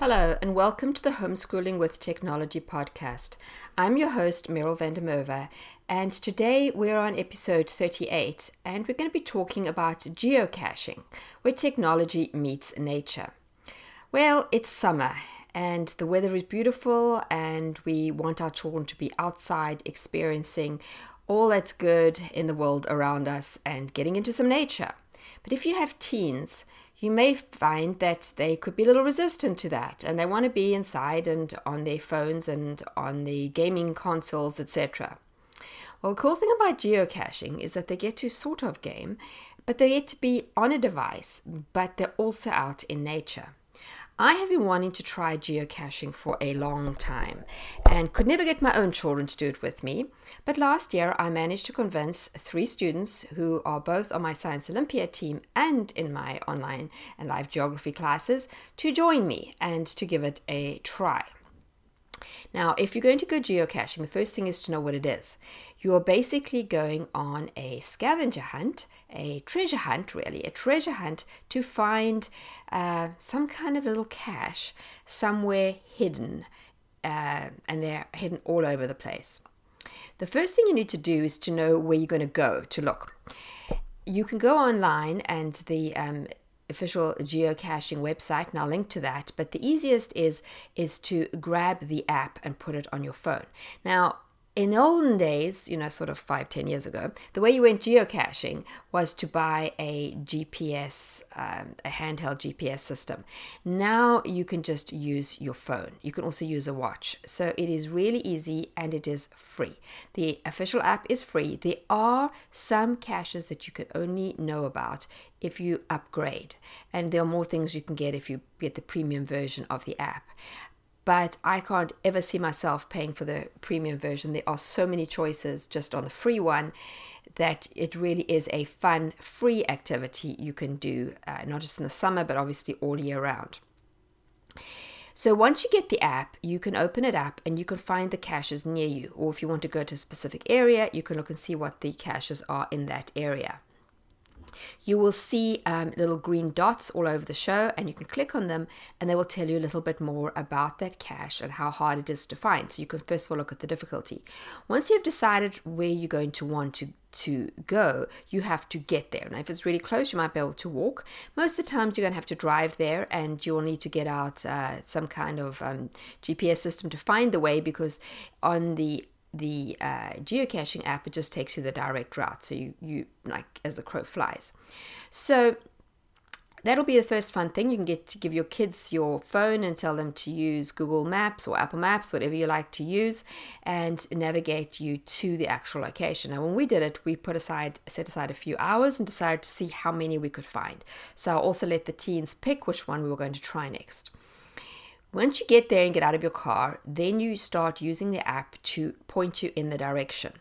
Hello, and welcome to the Homeschooling with Technology podcast. I'm your host, Meryl van der Merwe, and today we're on episode 38, and we're going to be talking about geocaching, where technology meets nature. Well, it's summer, and the weather is beautiful, and we want our children to be outside experiencing all that's good in the world around us and getting into some nature. But if you have teens, you may find that they could be a little resistant to that and they want to be inside and on their phones and on the gaming consoles, etc. Well, the cool thing about geocaching is that they get to sort of game, but they get to be on a device, but they're also out in nature. I have been wanting to try geocaching for a long time and could never get my own children to do it with me. But last year I managed to convince three students who are both on my Science Olympiad team and in my online and live geography classes to join me and to give it a try. Now, if you're going to go geocaching, the first thing is to know what it is. You are basically going on a scavenger hunt, a treasure hunt, really, a treasure hunt to find uh, some kind of little cache somewhere hidden, uh, and they're hidden all over the place. The first thing you need to do is to know where you're going to go to look. You can go online and the um, official geocaching website and I'll link to that but the easiest is is to grab the app and put it on your phone now in olden days, you know, sort of five, ten years ago, the way you went geocaching was to buy a GPS, um, a handheld GPS system. Now you can just use your phone. You can also use a watch. So it is really easy and it is free. The official app is free. There are some caches that you can only know about if you upgrade, and there are more things you can get if you get the premium version of the app but I can't ever see myself paying for the premium version. There are so many choices just on the free one that it really is a fun, free activity you can do, uh, not just in the summer, but obviously all year round. So once you get the app, you can open it up and you can find the caches near you. Or if you want to go to a specific area, you can look and see what the caches are in that area. You will see um, little green dots all over the show, and you can click on them, and they will tell you a little bit more about that cache and how hard it is to find. So you can first of all look at the difficulty. Once you've decided where you're going to want to to go, you have to get there. Now, if it's really close, you might be able to walk. Most of the times, you're going to have to drive there, and you'll need to get out uh, some kind of um, GPS system to find the way because on the the uh, geocaching app, it just takes you the direct route. So you, you like as the crow flies. So that'll be the first fun thing. You can get to give your kids your phone and tell them to use Google Maps or Apple Maps, whatever you like to use, and navigate you to the actual location. Now, when we did it, we put aside set aside a few hours and decided to see how many we could find. So I also let the teens pick which one we were going to try next. Once you get there and get out of your car, then you start using the app to point you in the direction.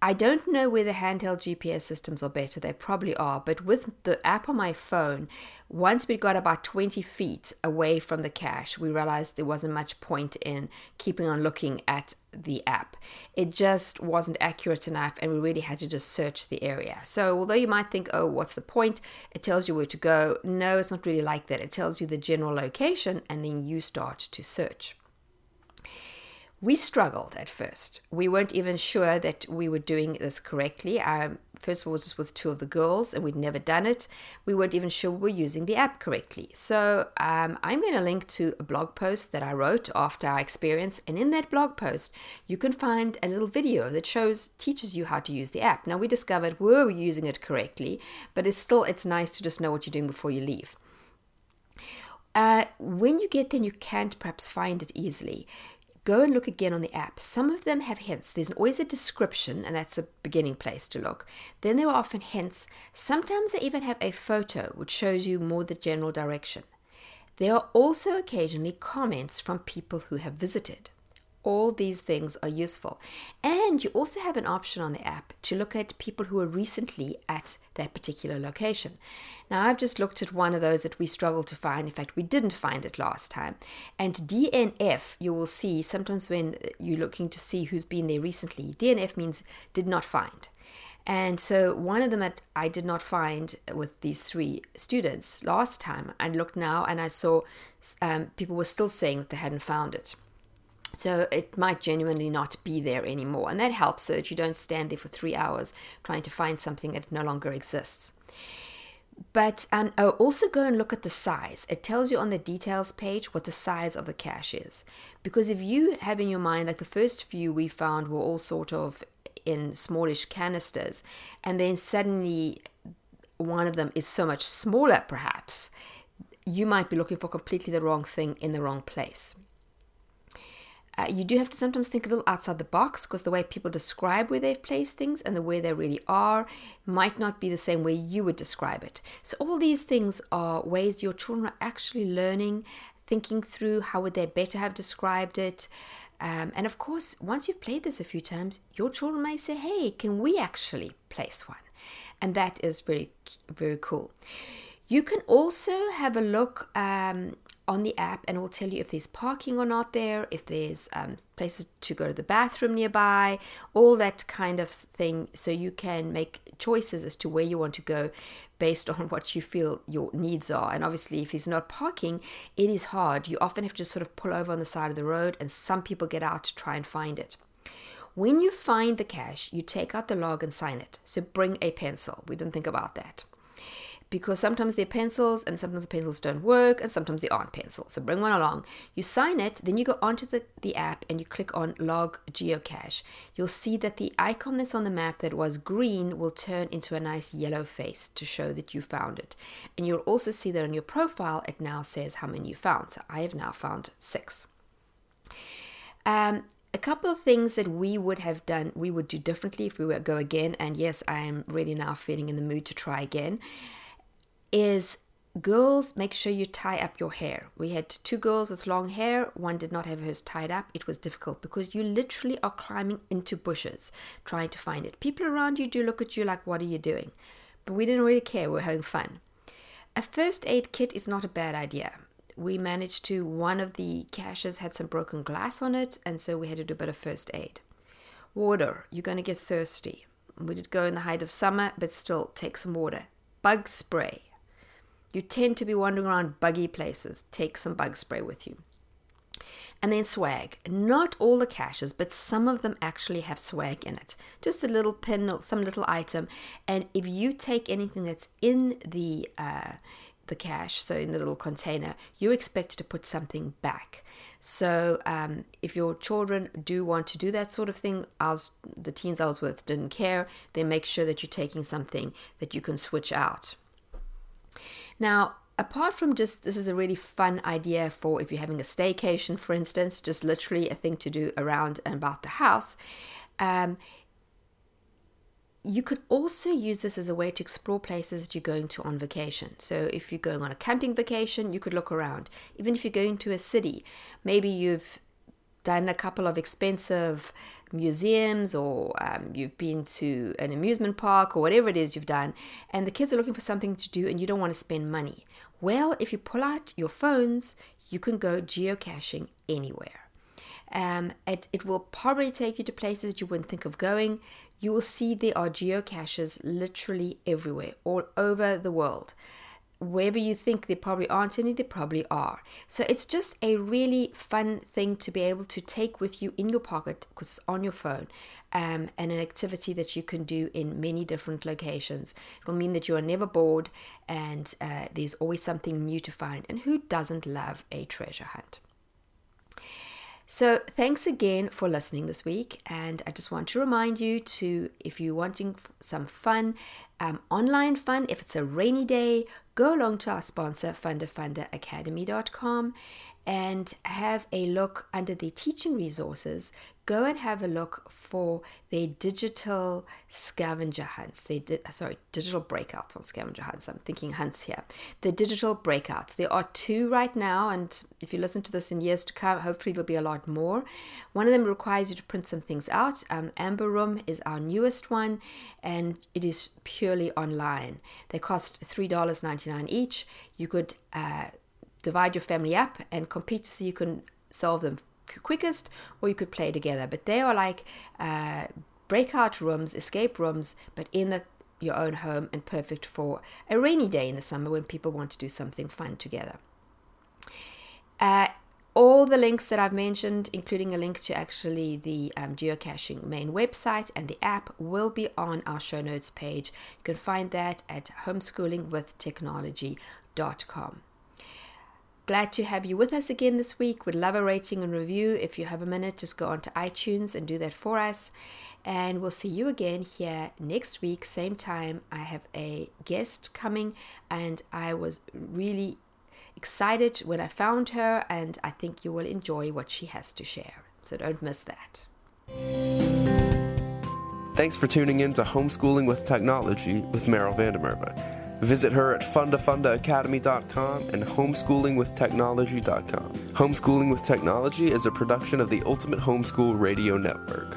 I don't know whether handheld GPS systems are better. They probably are. But with the app on my phone, once we got about 20 feet away from the cache, we realized there wasn't much point in keeping on looking at the app. It just wasn't accurate enough, and we really had to just search the area. So, although you might think, oh, what's the point? It tells you where to go. No, it's not really like that. It tells you the general location, and then you start to search. We struggled at first. We weren't even sure that we were doing this correctly. Um, first of all, was just with two of the girls, and we'd never done it. We weren't even sure we were using the app correctly. So um, I'm going to link to a blog post that I wrote after our experience, and in that blog post, you can find a little video that shows teaches you how to use the app. Now we discovered were we using it correctly, but it's still it's nice to just know what you're doing before you leave. Uh, when you get there, you can't perhaps find it easily go and look again on the app. Some of them have hints. There's always a description, and that's a beginning place to look. Then there are often hints. Sometimes they even have a photo which shows you more the general direction. There are also occasionally comments from people who have visited. All these things are useful. And you also have an option on the app to look at people who were recently at that particular location. Now, I've just looked at one of those that we struggled to find. In fact, we didn't find it last time. And DNF, you will see sometimes when you're looking to see who's been there recently, DNF means did not find. And so one of them that I did not find with these three students last time, I looked now and I saw um, people were still saying that they hadn't found it. So it might genuinely not be there anymore. And that helps so that you don't stand there for three hours trying to find something that no longer exists. But um, oh, also go and look at the size. It tells you on the details page what the size of the cache is. Because if you have in your mind, like the first few we found were all sort of in smallish canisters, and then suddenly one of them is so much smaller, perhaps, you might be looking for completely the wrong thing in the wrong place. Uh, you do have to sometimes think a little outside the box because the way people describe where they've placed things and the way they really are might not be the same way you would describe it. So, all these things are ways your children are actually learning, thinking through how would they better have described it. Um, and of course, once you've played this a few times, your children may say, hey, can we actually place one? And that is very, very cool. You can also have a look um, on the app and it will tell you if there's parking or not there, if there's um, places to go to the bathroom nearby, all that kind of thing. So you can make choices as to where you want to go based on what you feel your needs are. And obviously, if there's not parking, it is hard. You often have to sort of pull over on the side of the road, and some people get out to try and find it. When you find the cache, you take out the log and sign it. So bring a pencil. We didn't think about that because sometimes they're pencils and sometimes the pencils don't work and sometimes they aren't pencils. So bring one along. You sign it, then you go onto the, the app and you click on log geocache. You'll see that the icon that's on the map that was green will turn into a nice yellow face to show that you found it. And you'll also see that on your profile it now says how many you found. So I have now found six. Um, a couple of things that we would have done, we would do differently if we were to go again. And yes, I am really now feeling in the mood to try again is girls make sure you tie up your hair. We had two girls with long hair. One did not have hers tied up. It was difficult because you literally are climbing into bushes trying to find it. People around you do look at you like what are you doing? But we didn't really care. We we're having fun. A first aid kit is not a bad idea. We managed to one of the caches had some broken glass on it and so we had to do a bit of first aid. Water. You're going to get thirsty. We did go in the height of summer but still take some water. Bug spray you tend to be wandering around buggy places. Take some bug spray with you. And then swag. Not all the caches, but some of them actually have swag in it. Just a little pin or some little item. And if you take anything that's in the uh, the cache, so in the little container, you expect to put something back. So um, if your children do want to do that sort of thing, I was, the teens I was with didn't care. Then make sure that you're taking something that you can switch out. Now, apart from just this is a really fun idea for if you're having a staycation, for instance, just literally a thing to do around and about the house. Um, you could also use this as a way to explore places that you're going to on vacation. So, if you're going on a camping vacation, you could look around. Even if you're going to a city, maybe you've done a couple of expensive museums or um, you've been to an amusement park or whatever it is you've done, and the kids are looking for something to do and you don't want to spend money. Well, if you pull out your phones, you can go geocaching anywhere. Um, it, it will probably take you to places you wouldn't think of going. You will see there are geocaches literally everywhere, all over the world wherever you think there probably aren't any, there probably are. So it's just a really fun thing to be able to take with you in your pocket because it's on your phone um, and an activity that you can do in many different locations. It will mean that you are never bored and uh, there's always something new to find. And who doesn't love a treasure hunt? So, thanks again for listening this week. And I just want to remind you to, if you're wanting some fun, um, online fun, if it's a rainy day, go along to our sponsor, fundafundaacademy.com, and have a look under the teaching resources. Go and have a look for their digital scavenger hunts. They did sorry, digital breakouts on scavenger hunts. I'm thinking hunts here. The digital breakouts. There are two right now, and if you listen to this in years to come, hopefully there'll be a lot more. One of them requires you to print some things out. Um, Amber Room is our newest one, and it is purely online. They cost three dollars ninety nine each. You could uh, divide your family up and compete so you can solve them quickest or you could play together but they are like uh, breakout rooms escape rooms but in the your own home and perfect for a rainy day in the summer when people want to do something fun together uh, all the links that I've mentioned, including a link to actually the um, geocaching main website and the app, will be on our show notes page. You can find that at homeschoolingwithtechnology.com. Glad to have you with us again this week. Would love a rating and review. If you have a minute, just go onto iTunes and do that for us. And we'll see you again here next week, same time. I have a guest coming, and I was really excited when I found her, and I think you will enjoy what she has to share. So don't miss that. Thanks for tuning in to Homeschooling with Technology with Meryl van der Merwe. Visit her at fundafundaacademy.com and homeschoolingwithtechnology.com. Homeschooling with Technology is a production of the Ultimate Homeschool Radio Network.